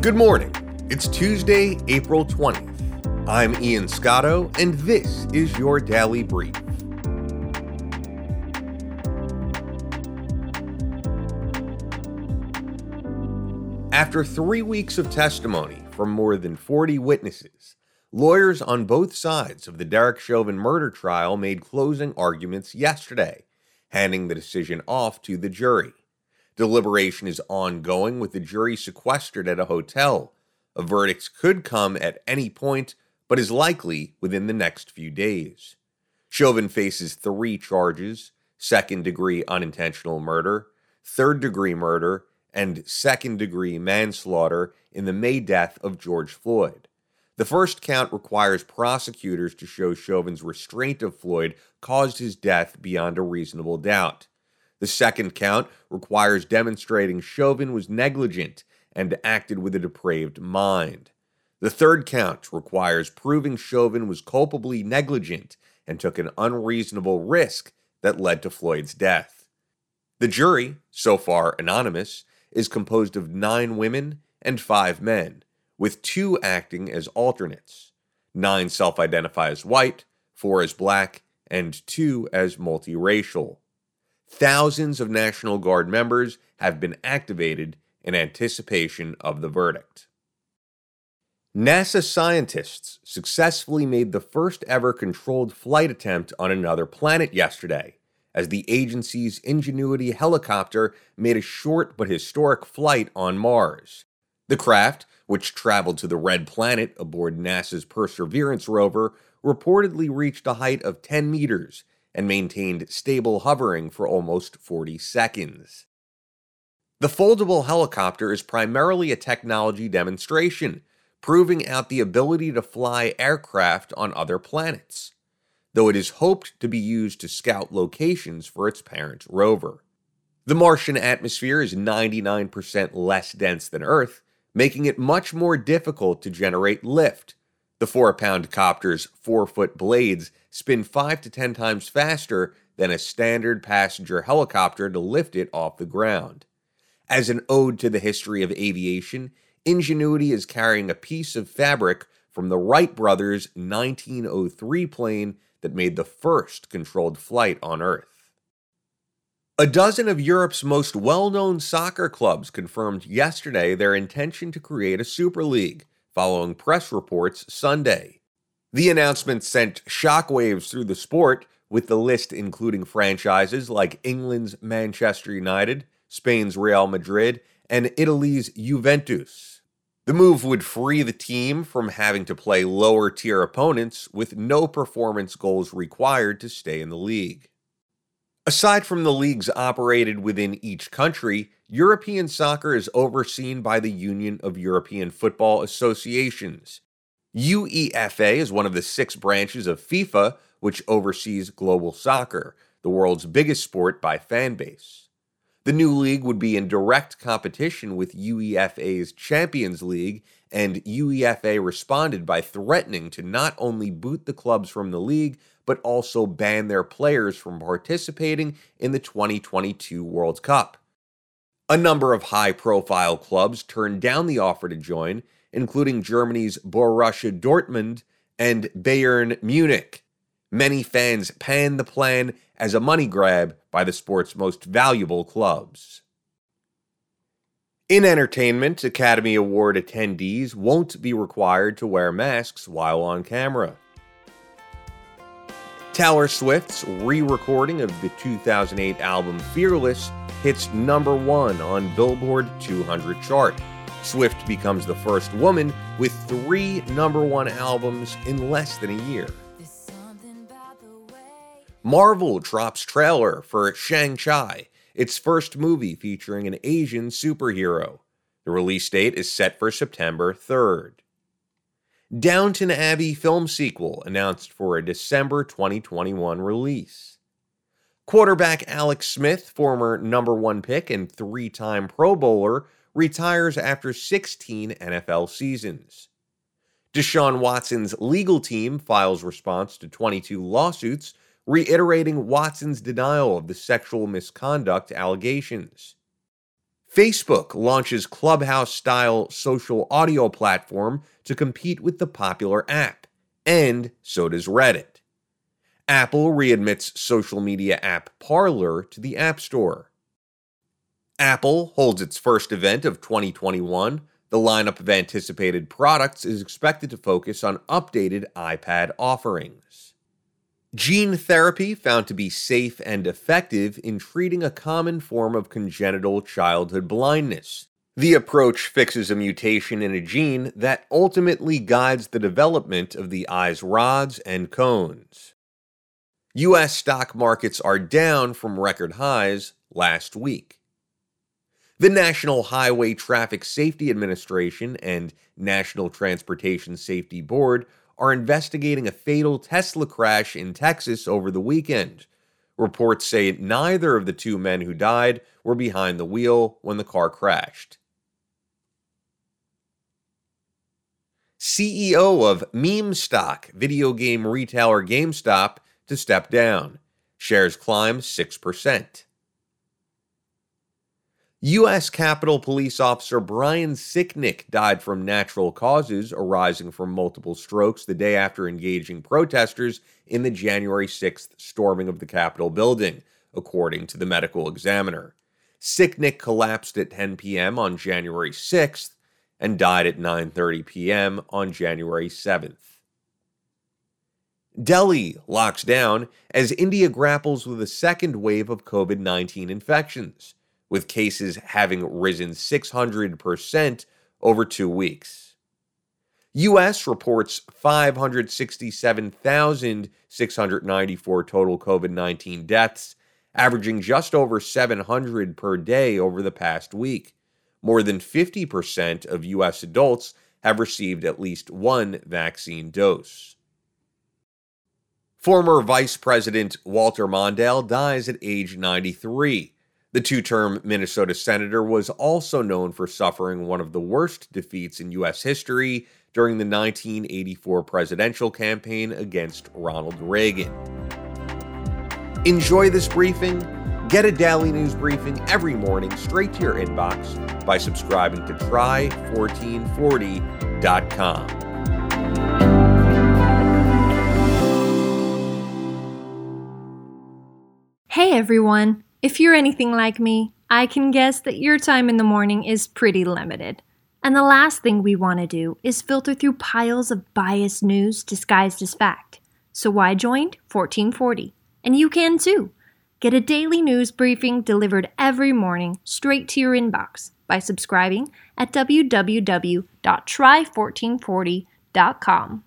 Good morning. It's Tuesday, April 20th. I'm Ian Scotto, and this is your Daily Brief. After three weeks of testimony from more than 40 witnesses, lawyers on both sides of the Derek Chauvin murder trial made closing arguments yesterday, handing the decision off to the jury. Deliberation is ongoing with the jury sequestered at a hotel. A verdict could come at any point, but is likely within the next few days. Chauvin faces three charges second degree unintentional murder, third degree murder, and second degree manslaughter in the May death of George Floyd. The first count requires prosecutors to show Chauvin's restraint of Floyd caused his death beyond a reasonable doubt. The second count requires demonstrating Chauvin was negligent and acted with a depraved mind. The third count requires proving Chauvin was culpably negligent and took an unreasonable risk that led to Floyd's death. The jury, so far anonymous, is composed of nine women and five men, with two acting as alternates. Nine self identify as white, four as black, and two as multiracial thousands of National Guard members have been activated in anticipation of the verdict. NASA scientists successfully made the first ever controlled flight attempt on another planet yesterday, as the agency's Ingenuity helicopter made a short but historic flight on Mars. The craft, which traveled to the Red Planet aboard NASA's Perseverance rover, reportedly reached a height of 10 meters and maintained stable hovering for almost 40 seconds. The foldable helicopter is primarily a technology demonstration, proving out the ability to fly aircraft on other planets, though it is hoped to be used to scout locations for its parent rover. The Martian atmosphere is 99% less dense than Earth, making it much more difficult to generate lift, the four pound copter's four foot blades spin five to ten times faster than a standard passenger helicopter to lift it off the ground. As an ode to the history of aviation, Ingenuity is carrying a piece of fabric from the Wright brothers' 1903 plane that made the first controlled flight on Earth. A dozen of Europe's most well known soccer clubs confirmed yesterday their intention to create a Super League following press reports Sunday. The announcement sent shockwaves through the sport, with the list including franchises like England's Manchester United, Spain's Real Madrid, and Italy's Juventus. The move would free the team from having to play lower tier opponents with no performance goals required to stay in the league. Aside from the leagues operated within each country, European soccer is overseen by the Union of European Football Associations. UEFA is one of the six branches of FIFA which oversees global soccer, the world's biggest sport by fan base. The new league would be in direct competition with UEFA's Champions League, and UEFA responded by threatening to not only boot the clubs from the league, but also ban their players from participating in the 2022 World Cup. A number of high profile clubs turned down the offer to join, including Germany's Borussia Dortmund and Bayern Munich. Many fans panned the plan as a money grab by the sport's most valuable clubs. In entertainment, Academy Award attendees won't be required to wear masks while on camera. Taylor Swift's re recording of the 2008 album Fearless hits number one on Billboard 200 chart. Swift becomes the first woman with three number one albums in less than a year. Marvel drops trailer for Shang-Chi, its first movie featuring an Asian superhero. The release date is set for September 3rd. Downton Abbey film sequel announced for a December 2021 release. Quarterback Alex Smith, former number one pick and three time Pro Bowler, retires after 16 NFL seasons. Deshaun Watson's legal team files response to 22 lawsuits, reiterating Watson's denial of the sexual misconduct allegations. Facebook launches Clubhouse style social audio platform to compete with the popular app, and so does Reddit. Apple readmits social media app Parler to the App Store. Apple holds its first event of 2021. The lineup of anticipated products is expected to focus on updated iPad offerings. Gene therapy found to be safe and effective in treating a common form of congenital childhood blindness. The approach fixes a mutation in a gene that ultimately guides the development of the eye's rods and cones. U.S. stock markets are down from record highs last week. The National Highway Traffic Safety Administration and National Transportation Safety Board are investigating a fatal Tesla crash in Texas over the weekend. Reports say neither of the two men who died were behind the wheel when the car crashed. CEO of meme stock video game retailer GameStop to step down. Shares climb 6%. U.S. Capitol Police Officer Brian Sicknick died from natural causes arising from multiple strokes the day after engaging protesters in the January 6th storming of the Capitol building, according to the medical examiner. Sicknick collapsed at 10 p.m. on January 6th and died at 9:30 p.m. on January 7th. Delhi locks down as India grapples with a second wave of COVID-19 infections with cases having risen 600% over two weeks. U.S. reports 567,694 total COVID 19 deaths, averaging just over 700 per day over the past week. More than 50% of U.S. adults have received at least one vaccine dose. Former Vice President Walter Mondale dies at age 93. The two term Minnesota senator was also known for suffering one of the worst defeats in U.S. history during the 1984 presidential campaign against Ronald Reagan. Enjoy this briefing. Get a daily news briefing every morning straight to your inbox by subscribing to try1440.com. Hey everyone! If you're anything like me, I can guess that your time in the morning is pretty limited. And the last thing we want to do is filter through piles of biased news disguised as fact. So why join 1440? And you can too. Get a daily news briefing delivered every morning straight to your inbox by subscribing at www.try1440.com.